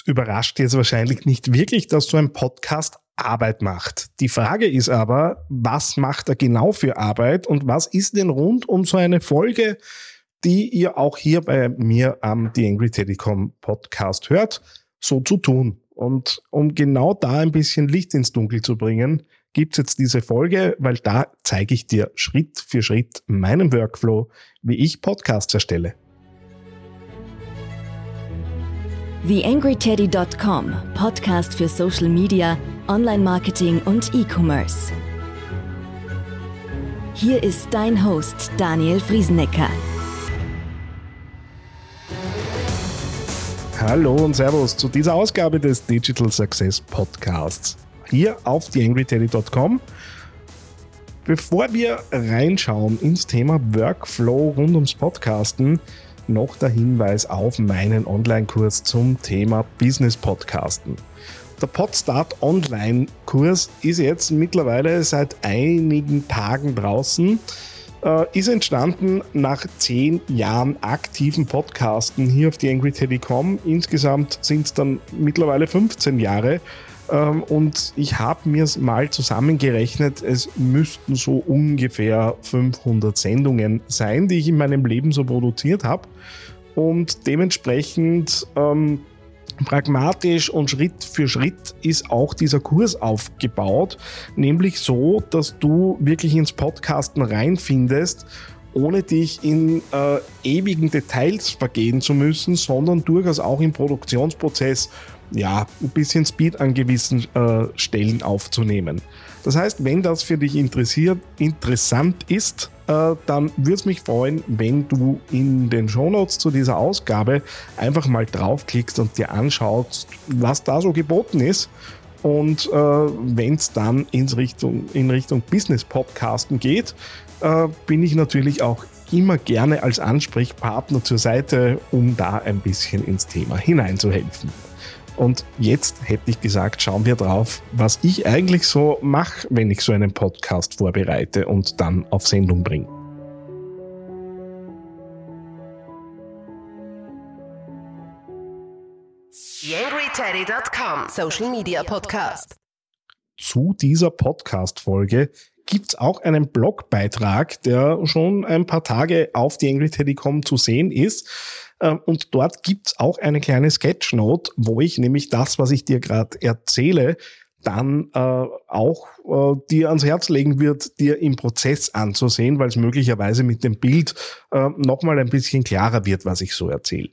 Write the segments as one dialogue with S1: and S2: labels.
S1: Es überrascht jetzt wahrscheinlich nicht wirklich, dass so ein Podcast Arbeit macht. Die Frage ist aber, was macht er genau für Arbeit und was ist denn rund um so eine Folge, die ihr auch hier bei mir am The Angry Telecom Podcast hört, so zu tun? Und um genau da ein bisschen Licht ins Dunkel zu bringen, gibt's jetzt diese Folge, weil da zeige ich dir Schritt für Schritt meinen Workflow, wie ich Podcasts erstelle.
S2: TheAngryTeddy.com, Podcast für Social Media, Online-Marketing und E-Commerce. Hier ist dein Host Daniel Friesenecker.
S1: Hallo und Servus zu dieser Ausgabe des Digital Success Podcasts. Hier auf TheAngryTeddy.com. Bevor wir reinschauen ins Thema Workflow rund ums Podcasten, noch der Hinweis auf meinen Online-Kurs zum Thema Business Podcasten. Der Podstart Online-Kurs ist jetzt mittlerweile seit einigen Tagen draußen. Äh, ist entstanden nach zehn Jahren aktiven Podcasten hier auf die Angry Telecom. Insgesamt sind es dann mittlerweile 15 Jahre. Ähm, und ich habe mir mal zusammengerechnet, es müssten so ungefähr 500 Sendungen sein, die ich in meinem Leben so produziert habe. Und dementsprechend ähm, pragmatisch und Schritt für Schritt ist auch dieser Kurs aufgebaut, nämlich so, dass du wirklich ins Podcasten reinfindest ohne dich in äh, ewigen Details vergehen zu müssen, sondern durchaus auch im Produktionsprozess ja, ein bisschen Speed an gewissen äh, Stellen aufzunehmen. Das heißt, wenn das für dich interessiert, interessant ist, äh, dann würde es mich freuen, wenn du in den Shownotes zu dieser Ausgabe einfach mal draufklickst und dir anschaust, was da so geboten ist. Und äh, wenn es dann ins Richtung, in Richtung Business Podcasten geht, äh, bin ich natürlich auch immer gerne als Ansprechpartner zur Seite, um da ein bisschen ins Thema hineinzuhelfen. Und jetzt hätte ich gesagt, schauen wir drauf, was ich eigentlich so mache, wenn ich so einen Podcast vorbereite und dann auf Sendung bringe.
S2: YangryTeddy.com Social Media Podcast.
S1: Zu dieser Podcast-Folge gibt es auch einen Blogbeitrag, der schon ein paar Tage auf die AngryTeddy.com zu sehen ist. Ähm, und dort gibt's auch eine kleine Sketchnote, wo ich nämlich das, was ich dir gerade erzähle, dann äh, auch äh, dir ans Herz legen wird, dir im Prozess anzusehen, weil es möglicherweise mit dem Bild äh, nochmal ein bisschen klarer wird, was ich so erzähle.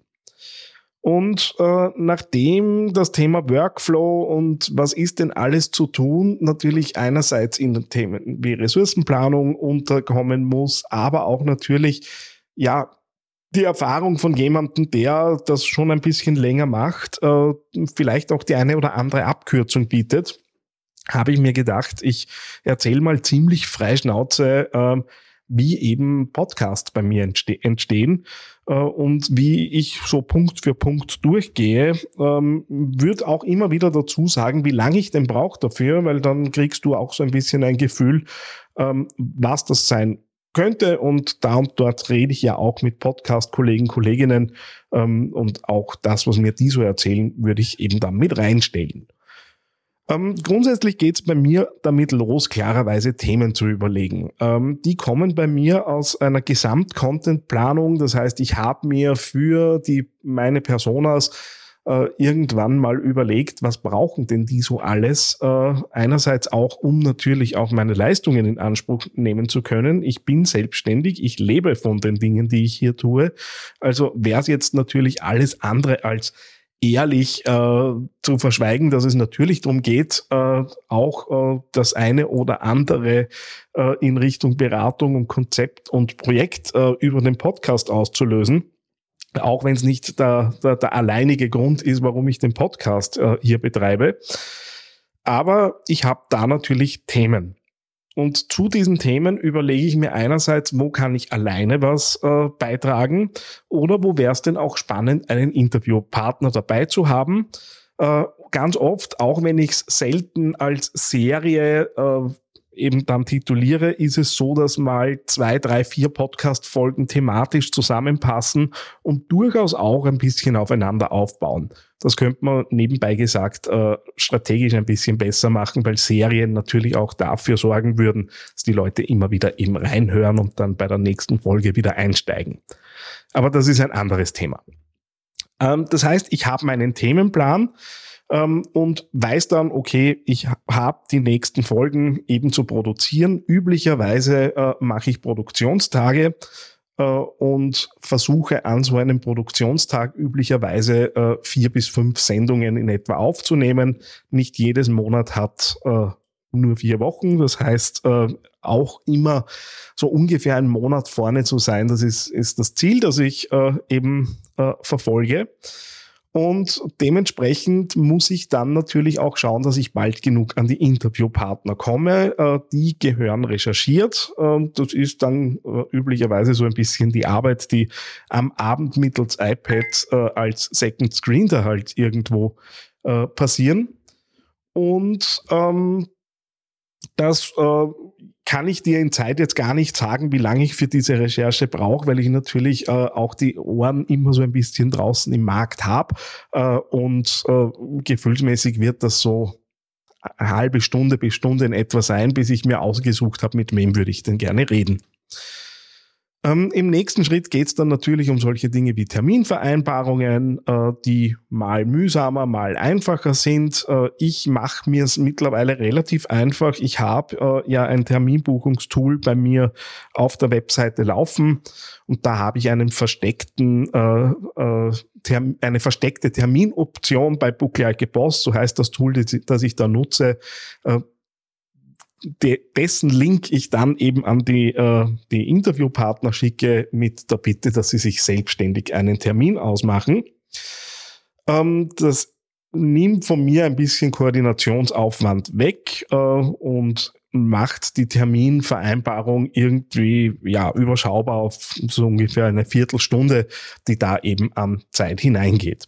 S1: Und äh, nachdem das Thema Workflow und was ist denn alles zu tun, natürlich einerseits in den Themen wie Ressourcenplanung unterkommen muss, aber auch natürlich, ja, die Erfahrung von jemandem, der das schon ein bisschen länger macht, äh, vielleicht auch die eine oder andere Abkürzung bietet, habe ich mir gedacht, ich erzähle mal ziemlich frei Schnauze, äh, wie eben Podcasts bei mir entste entstehen äh, und wie ich so Punkt für Punkt durchgehe. Ähm, Würde auch immer wieder dazu sagen, wie lange ich denn brauche dafür, weil dann kriegst du auch so ein bisschen ein Gefühl, ähm, was das sein könnte. Und da und dort rede ich ja auch mit Podcast-Kollegen, Kolleginnen. Ähm, und auch das, was mir die so erzählen, würde ich eben da mit reinstellen. Ähm, grundsätzlich geht es bei mir damit los, klarerweise Themen zu überlegen. Ähm, die kommen bei mir aus einer Gesamt-Content-Planung. Das heißt, ich habe mir für die meine Personas äh, irgendwann mal überlegt, was brauchen denn die so alles? Äh, einerseits auch, um natürlich auch meine Leistungen in Anspruch nehmen zu können. Ich bin selbstständig, ich lebe von den Dingen, die ich hier tue. Also wäre es jetzt natürlich alles andere als ehrlich äh, zu verschweigen, dass es natürlich darum geht, äh, auch äh, das eine oder andere äh, in Richtung Beratung und Konzept und Projekt äh, über den Podcast auszulösen auch wenn es nicht der, der, der, alleinige Grund ist, warum ich den Podcast äh, hier betreibe. Aber ich habe da natürlich Themen. Und zu diesen Themen überlege ich mir einerseits, wo kann ich alleine was äh, beitragen oder wo wäre es denn auch spannend, einen Interviewpartner dabei zu haben. Äh, ganz oft, auch wenn ich es selten als Serie äh, eben dann tituliere, ist es so, dass mal zwei, drei, vier Podcast-Folgen thematisch zusammenpassen und durchaus auch ein bisschen aufeinander aufbauen. Das könnte man nebenbei gesagt äh, strategisch ein bisschen besser machen, weil Serien natürlich auch dafür sorgen würden, dass die Leute immer wieder eben reinhören und dann bei der nächsten Folge wieder einsteigen. Aber das ist ein anderes Thema. Ähm, das heißt, ich habe meinen Themenplan ähm, und weiß dann, okay, ich habe die nächsten Folgen eben zu produzieren. Üblicherweise äh, mache ich Produktionstage äh, und versuche an so einem Produktionstag üblicherweise äh, vier bis fünf Sendungen in etwa aufzunehmen. Nicht jedes Monat hat äh, nur vier Wochen. Das heißt, äh, auch immer so ungefähr einen Monat vorne zu sein, das ist, ist das Ziel, das ich äh, eben äh, verfolge. Und dementsprechend muss ich dann natürlich auch schauen, dass ich bald genug an die Interviewpartner komme. Äh, die gehören recherchiert. Ähm, das ist dann äh, üblicherweise so ein bisschen die Arbeit, die am Abend mittels iPad äh, als Second Screen da halt irgendwo passieren. Und ähm, das kann ich dir in Zeit jetzt gar nicht sagen, wie lange ich für diese Recherche brauche, weil ich natürlich äh, auch die Ohren immer so ein bisschen draußen im Markt habe. Äh, und äh, gefühlsmäßig wird das so eine halbe Stunde bis Stunde in etwa sein, bis ich mir ausgesucht habe, mit wem würde ich denn gerne reden. Ähm, Im nächsten Schritt geht es dann natürlich um solche Dinge wie Terminvereinbarungen, äh, die mal mühsamer, mal einfacher sind. Äh, ich mache mir es mittlerweile relativ einfach. Ich habe äh, ja ein Terminbuchungstool bei mir auf der Webseite laufen und da habe ich einen versteckten äh, äh, eine versteckte Terminoption bei Book Like a Boss, so heißt das Tool, das ich da nutze, äh, de dessen Link ich dann eben an die, äh, die Interviewpartner schicke mit der Bitte, dass sie sich selbstständig einen Termin ausmachen. Ähm, das nimmt von mir ein bisschen Koordinationsaufwand weg äh, und macht die Terminvereinbarung irgendwie ja überschaubar auf so ungefähr eine Viertelstunde, die da eben an Zeit hineingeht.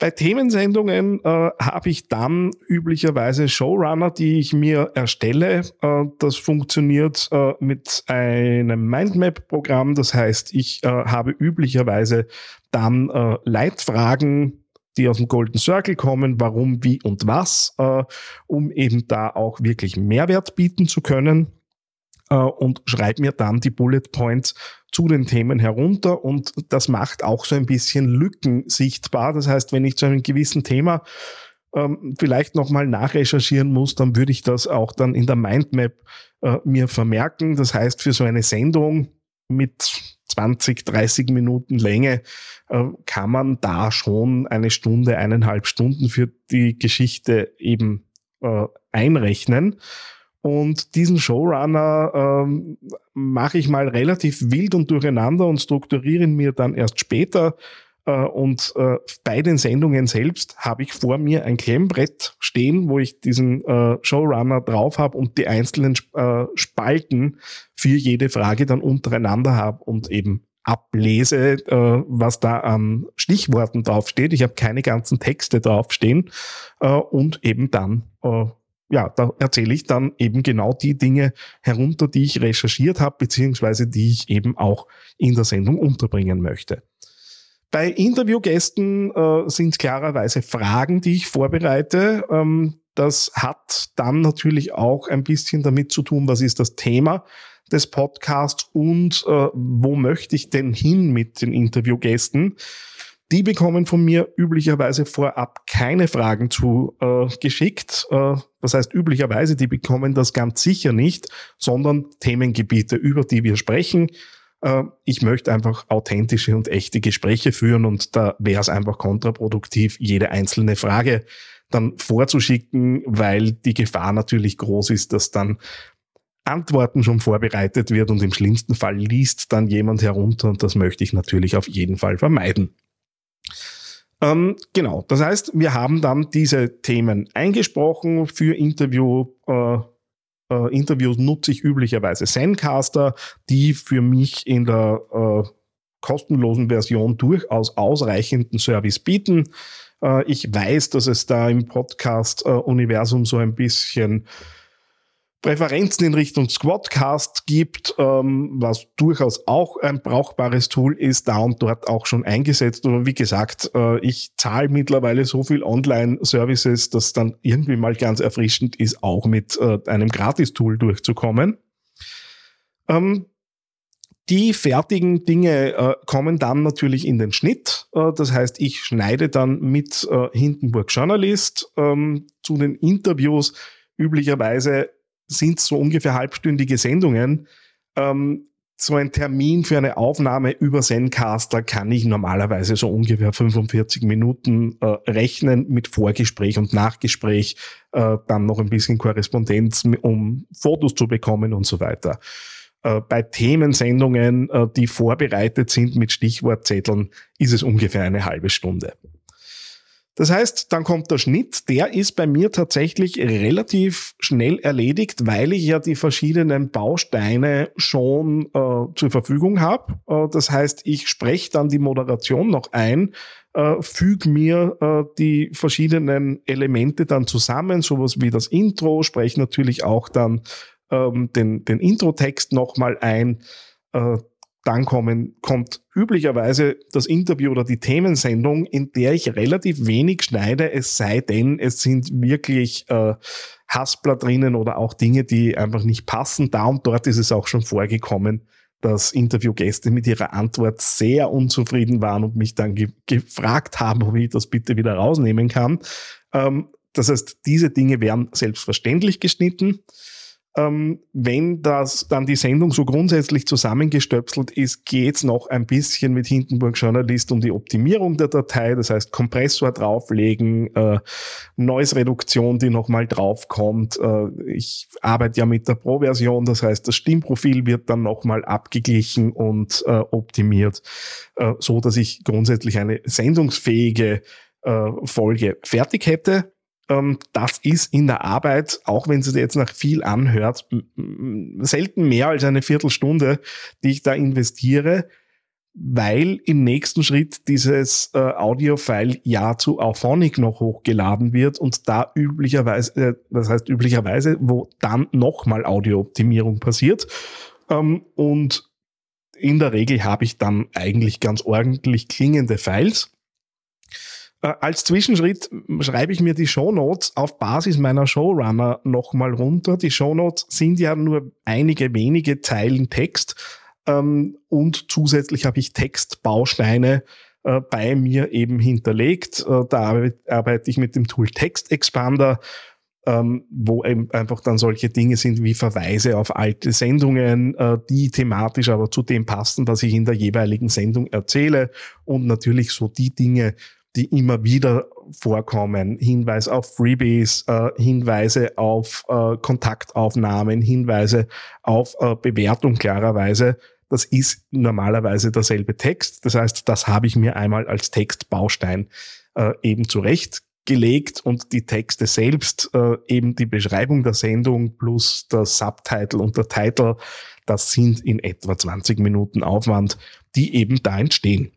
S1: Bei Themensendungen äh, habe ich dann üblicherweise Showrunner, die ich mir erstelle. Äh, das funktioniert äh, mit einem Mindmap-Programm. Das heißt, ich äh, habe üblicherweise dann äh, Leitfragen, die aus dem Golden Circle kommen, warum, wie und was, äh, um eben da auch wirklich Mehrwert bieten zu können äh, und schreibe mir dann die Bullet Points zu den Themen herunter und das macht auch so ein bisschen Lücken sichtbar. Das heißt, wenn ich zu einem gewissen Thema ähm, vielleicht nochmal nachrecherchieren muss, dann würde ich das auch dann in der Mindmap äh, mir vermerken. Das heißt, für so eine Sendung mit 20, 30 Minuten Länge äh, kann man da schon eine Stunde, eineinhalb Stunden für die Geschichte eben äh, einrechnen. Und diesen Showrunner ähm, mache ich mal relativ wild und durcheinander und strukturiere ihn mir dann erst später. Äh, und äh, bei den Sendungen selbst habe ich vor mir ein Klemmbrett stehen, wo ich diesen äh, Showrunner drauf habe und die einzelnen äh, Spalten für jede Frage dann untereinander habe und eben ablese, äh, was da an Stichworten draufsteht. Ich habe keine ganzen Texte draufstehen äh, und eben dann äh, ja, da erzähle ich dann eben genau die Dinge herunter, die ich recherchiert habe, beziehungsweise die ich eben auch in der Sendung unterbringen möchte. Bei Interviewgästen äh, sind klarerweise Fragen, die ich vorbereite. Ähm, das hat dann natürlich auch ein bisschen damit zu tun, was ist das Thema des Podcasts und äh, wo möchte ich denn hin mit den Interviewgästen. Die bekommen von mir üblicherweise vorab keine Fragen zu äh, geschickt. Äh, das heißt üblicherweise, die bekommen das ganz sicher nicht, sondern Themengebiete, über die wir sprechen. Äh, ich möchte einfach authentische und echte Gespräche führen und da wäre es einfach kontraproduktiv, jede einzelne Frage dann vorzuschicken, weil die Gefahr natürlich groß ist, dass dann Antworten schon vorbereitet wird und im schlimmsten Fall liest dann jemand herunter und das möchte ich natürlich auf jeden Fall vermeiden. Ähm, genau, das heißt, wir haben dann diese Themen eingesprochen für Interview. Äh, äh, Interviews nutze ich üblicherweise Zencaster, die für mich in der äh, kostenlosen Version durchaus ausreichenden Service bieten. Äh, ich weiß, dass es da im Podcast-Universum so ein bisschen Präferenzen in Richtung Squadcast gibt, ähm, was durchaus auch ein brauchbares Tool ist, da und dort auch schon eingesetzt. Aber wie gesagt, äh, ich zahle mittlerweile so viel Online-Services, dass dann irgendwie mal ganz erfrischend ist, auch mit äh, einem Gratis-Tool durchzukommen. Ähm, die fertigen Dinge äh, kommen dann natürlich in den Schnitt. Äh, das heißt, ich schneide dann mit äh, Hindenburg Journalist ähm, zu den Interviews üblicherweise sind so ungefähr halbstündige Sendungen. Ähm, so ein Termin für eine Aufnahme über Zencaster kann ich normalerweise so ungefähr 45 Minuten äh, rechnen mit Vorgespräch und Nachgespräch, äh, dann noch ein bisschen Korrespondenz, um Fotos zu bekommen und so weiter. Äh, bei Themensendungen, äh, die vorbereitet sind mit Stichwortzetteln, ist es ungefähr eine halbe Stunde. Das heißt, dann kommt der Schnitt, der ist bei mir tatsächlich relativ schnell erledigt, weil ich ja die verschiedenen Bausteine schon äh, zur Verfügung habe. Äh, das heißt, ich spreche dann die Moderation noch ein, äh, füge mir äh, die verschiedenen Elemente dann zusammen, sowas wie das Intro, spreche natürlich auch dann ähm, den, den Intro-Text nochmal ein. Dann kommen, kommt üblicherweise das Interview oder die Themensendung, in der ich relativ wenig schneide, es sei denn, es sind wirklich äh, Haspler drinnen oder auch Dinge, die einfach nicht passen. Da und dort ist es auch schon vorgekommen, dass Interviewgäste mit ihrer Antwort sehr unzufrieden waren und mich dann ge gefragt haben, ob ich das bitte wieder rausnehmen kann. Ähm, das heißt, diese Dinge werden selbstverständlich geschnitten. Ähm, wenn das dann die Sendung so grundsätzlich zusammengestöpselt ist, geht's noch ein bisschen mit Hindenburg Journalist um die Optimierung der Datei, das heißt Kompressor drauflegen, äh, Noise-Reduktion, die nochmal draufkommt. Äh, ich arbeite ja mit der Pro-Version, das heißt das Stimmprofil wird dann nochmal abgeglichen und äh, optimiert, äh, so dass ich grundsätzlich eine sendungsfähige äh, Folge fertig hätte das ist in der Arbeit, auch wenn es jetzt nach viel anhört, selten mehr als eine Viertelstunde, die ich da investiere, weil im nächsten Schritt dieses äh, Audio-File ja zu Auphonic noch hochgeladen wird und da üblicherweise, äh, das heißt üblicherweise, wo dann nochmal Audio-Optimierung passiert. Ähm, und in der Regel habe ich dann eigentlich ganz ordentlich klingende Files. Äh, als Zwischenschritt schreibe ich mir die Shownotes auf Basis meiner Showrunner nochmal runter. Die Shownotes sind ja nur einige wenige Zeilen Text ähm, und zusätzlich habe ich Textbausteine äh, bei mir eben hinterlegt. Äh, da arbeite ich mit dem Tool Text Expander, ähm, wo eben einfach dann solche Dinge sind wie Verweise auf alte Sendungen, äh, die thematisch aber zu dem passen, was ich in der jeweiligen Sendung erzähle und natürlich so die Dinge, die immer wieder vorkommen. Hinweis auf Freebies, äh, Hinweise auf äh, Kontaktaufnahmen, Hinweise auf äh, Bewertung klarerweise. Das ist normalerweise derselbe Text. Das heißt, das habe ich mir einmal als Textbaustein äh, eben zurechtgelegt und die Texte selbst, äh, eben die Beschreibung der Sendung plus der Subtitle und der Title, das sind in etwa 20 Minuten Aufwand, die eben da entstehen.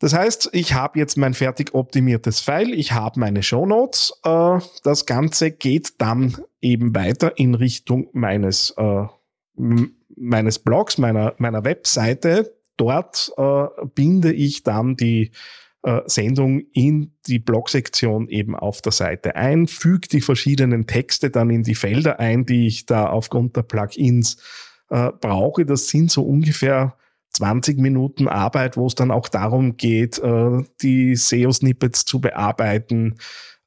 S1: Das heißt, ich habe jetzt mein fertig optimiertes File, ich habe meine Show Notes. Äh, das Ganze geht dann eben weiter in Richtung meines, äh, meines Blogs, meiner, meiner Webseite. Dort äh, binde ich dann die äh, Sendung in die Blogsektion eben auf der Seite ein, füge die verschiedenen Texte dann in die Felder ein, die ich da aufgrund der Plugins äh, brauche. Das sind so ungefähr 20 Minuten Arbeit, wo es dann auch darum geht, äh, die SEO-Snippets zu bearbeiten,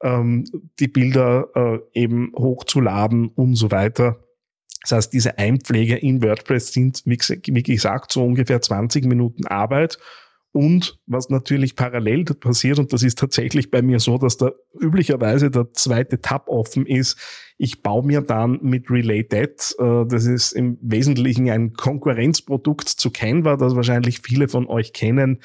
S1: ähm, die Bilder äh, eben hochzuladen und so weiter. Das heißt, diese Einpflege in WordPress sind, wie gesagt, so ungefähr 20 Minuten Arbeit und was natürlich parallel passiert, und das ist tatsächlich bei mir so, dass da üblicherweise der zweite Tab offen ist. Ich baue mir dann mit Related, äh, das ist im Wesentlichen ein Konkurrenzprodukt zu Canva, das wahrscheinlich viele von euch kennen,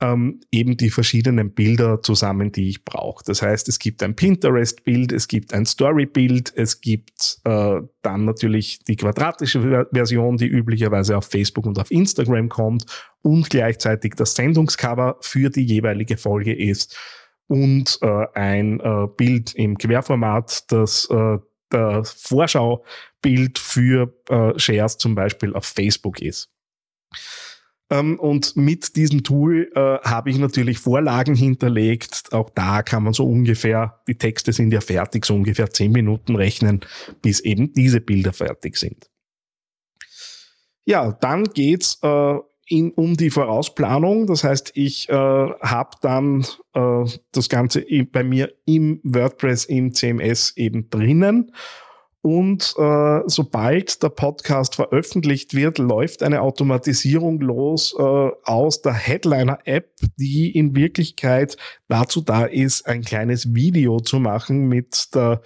S1: ähm, eben die verschiedenen Bilder zusammen, die ich brauche. Das heißt, es gibt ein Pinterest-Bild, es gibt ein Story-Bild, es gibt äh, dann natürlich die quadratische Version, die üblicherweise auf Facebook und auf Instagram kommt und gleichzeitig das Sendungscover für die jeweilige Folge ist und äh, ein äh, Bild im Querformat, das äh, das Vorschaubild für äh, Shares zum Beispiel auf Facebook ist. Ähm, und mit diesem Tool äh, habe ich natürlich Vorlagen hinterlegt. Auch da kann man so ungefähr, die Texte sind ja fertig, so ungefähr zehn Minuten rechnen, bis eben diese Bilder fertig sind. Ja, dann geht's äh, um die Vorausplanung. Das heißt, ich äh, habe dann äh, das Ganze bei mir im WordPress, im CMS eben drinnen und äh, sobald der Podcast veröffentlicht wird, läuft eine Automatisierung los äh, aus der Headliner-App, die in Wirklichkeit dazu da ist, ein kleines Video zu machen mit der,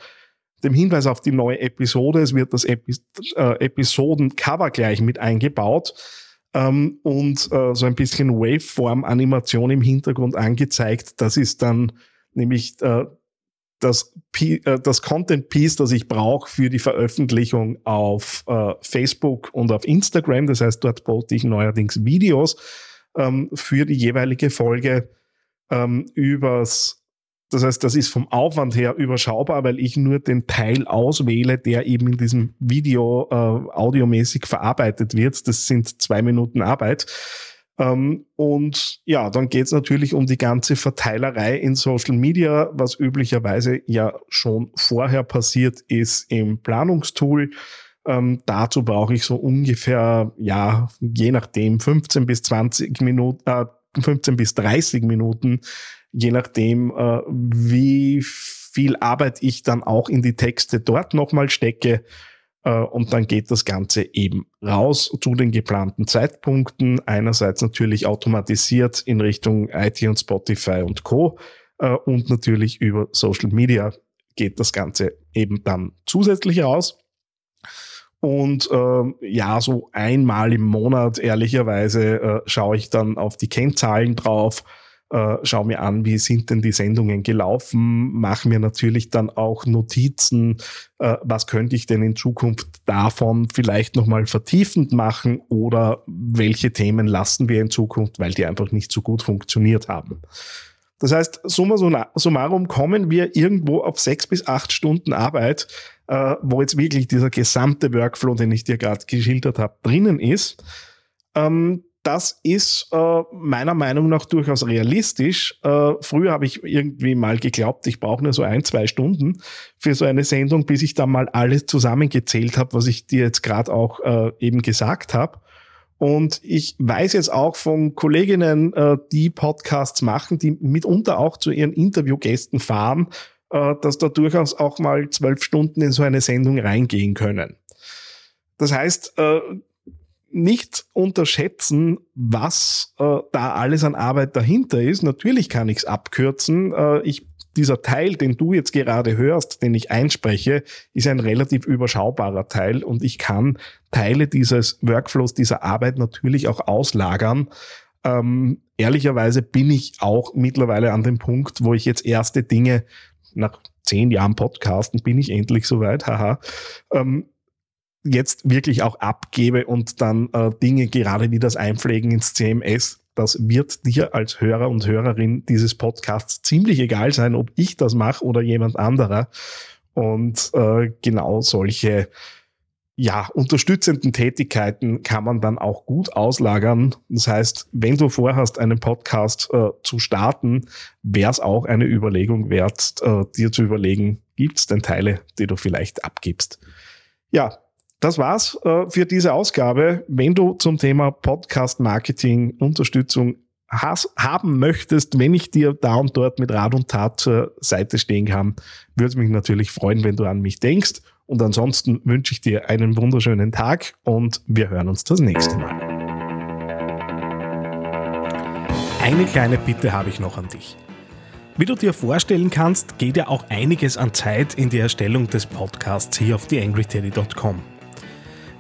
S1: dem Hinweis auf die neue Episode. Es wird das Epi äh, Episoden-Cover gleich mit eingebaut ähm, und äh, so ein bisschen Waveform-Animation im Hintergrund angezeigt. Das ist dann nämlich äh, das, äh, das Content Piece, das ich brauche für die Veröffentlichung auf äh, Facebook und auf Instagram. Das heißt, dort poste ich neuerdings Videos ähm, für die jeweilige Folge ähm, übers das heißt, das ist vom Aufwand her überschaubar, weil ich nur den Teil auswähle, der eben in diesem Video äh, audiomäßig verarbeitet wird. Das sind zwei Minuten Arbeit. Ähm, und ja, dann geht es natürlich um die ganze Verteilerei in Social Media, was üblicherweise ja schon vorher passiert ist im Planungstool. Ähm, dazu brauche ich so ungefähr, ja, je nachdem 15 bis 20 Minuten, äh, 15 bis 30 Minuten, je nachdem, äh, wie viel Arbeit ich dann auch in die Texte dort nochmal stecke. Äh, und dann geht das Ganze eben raus zu den geplanten Zeitpunkten. Einerseits natürlich automatisiert in Richtung IT und Spotify und Co. Äh, und natürlich über Social Media geht das Ganze eben dann zusätzlich raus. Und äh, ja, so einmal im Monat, ehrlicherweise, äh, schaue ich dann auf die Kennzahlen drauf äh, schau mir an, wie sind denn die Sendungen gelaufen, mache mir natürlich dann auch Notizen, äh, was könnte ich denn in Zukunft davon vielleicht nochmal vertiefend machen oder welche Themen lassen wir in Zukunft, weil die einfach nicht so gut funktioniert haben. Das heißt, summa summarum kommen wir irgendwo auf sechs bis acht Stunden Arbeit, äh, wo jetzt wirklich dieser gesamte Workflow, den ich dir gerade geschildert habe, drinnen ist. Ähm, das ist äh, meiner Meinung nach durchaus realistisch. Äh, früher habe ich irgendwie mal geglaubt, ich brauche nur so ein, zwei Stunden für so eine Sendung, bis ich dann mal alles zusammengezählt habe, was ich dir jetzt gerade auch äh, eben gesagt habe. Und ich weiß jetzt auch von Kolleginnen, äh, die Podcasts machen, die mitunter auch zu ihren Interviewgästen fahren, äh, dass da durchaus auch mal zwölf Stunden in so eine Sendung reingehen können. Das heißt, äh, nicht unterschätzen, was äh, da alles an Arbeit dahinter ist. Natürlich kann ich es abkürzen. Äh, ich, dieser Teil, den du jetzt gerade hörst, den ich einspreche, ist ein relativ überschaubarer Teil und ich kann Teile dieses Workflows, dieser Arbeit natürlich auch auslagern. Ähm, ehrlicherweise bin ich auch mittlerweile an dem Punkt, wo ich jetzt erste Dinge nach zehn Jahren Podcasten bin ich endlich soweit, haha, ähm, jetzt wirklich auch abgebe und dann äh, Dinge gerade wie das Einpflegen ins CMS, das wird dir als Hörer und Hörerin dieses Podcasts ziemlich egal sein, ob ich das mache oder jemand anderer. Und äh, genau solche ja, unterstützenden Tätigkeiten kann man dann auch gut auslagern. Das heißt, wenn du vorhast, einen Podcast äh, zu starten, wäre es auch eine Überlegung wert, äh, dir zu überlegen, gibt es denn Teile, die du vielleicht abgibst. Ja, das war's äh, für diese Ausgabe. Wenn du zum Thema Podcast Marketing Unterstützung haben möchtest, wenn ich dir da und dort mit Rat und Tat zur Seite stehen kann, würde es mich natürlich freuen, wenn du an mich denkst. Und ansonsten wünsche ich dir einen wunderschönen Tag und wir hören uns das nächste Mal. Eine kleine Bitte habe ich noch an dich. Wie du dir vorstellen kannst, geht ja auch einiges an Zeit in die Erstellung des Podcasts hier auf theangryteddy.com.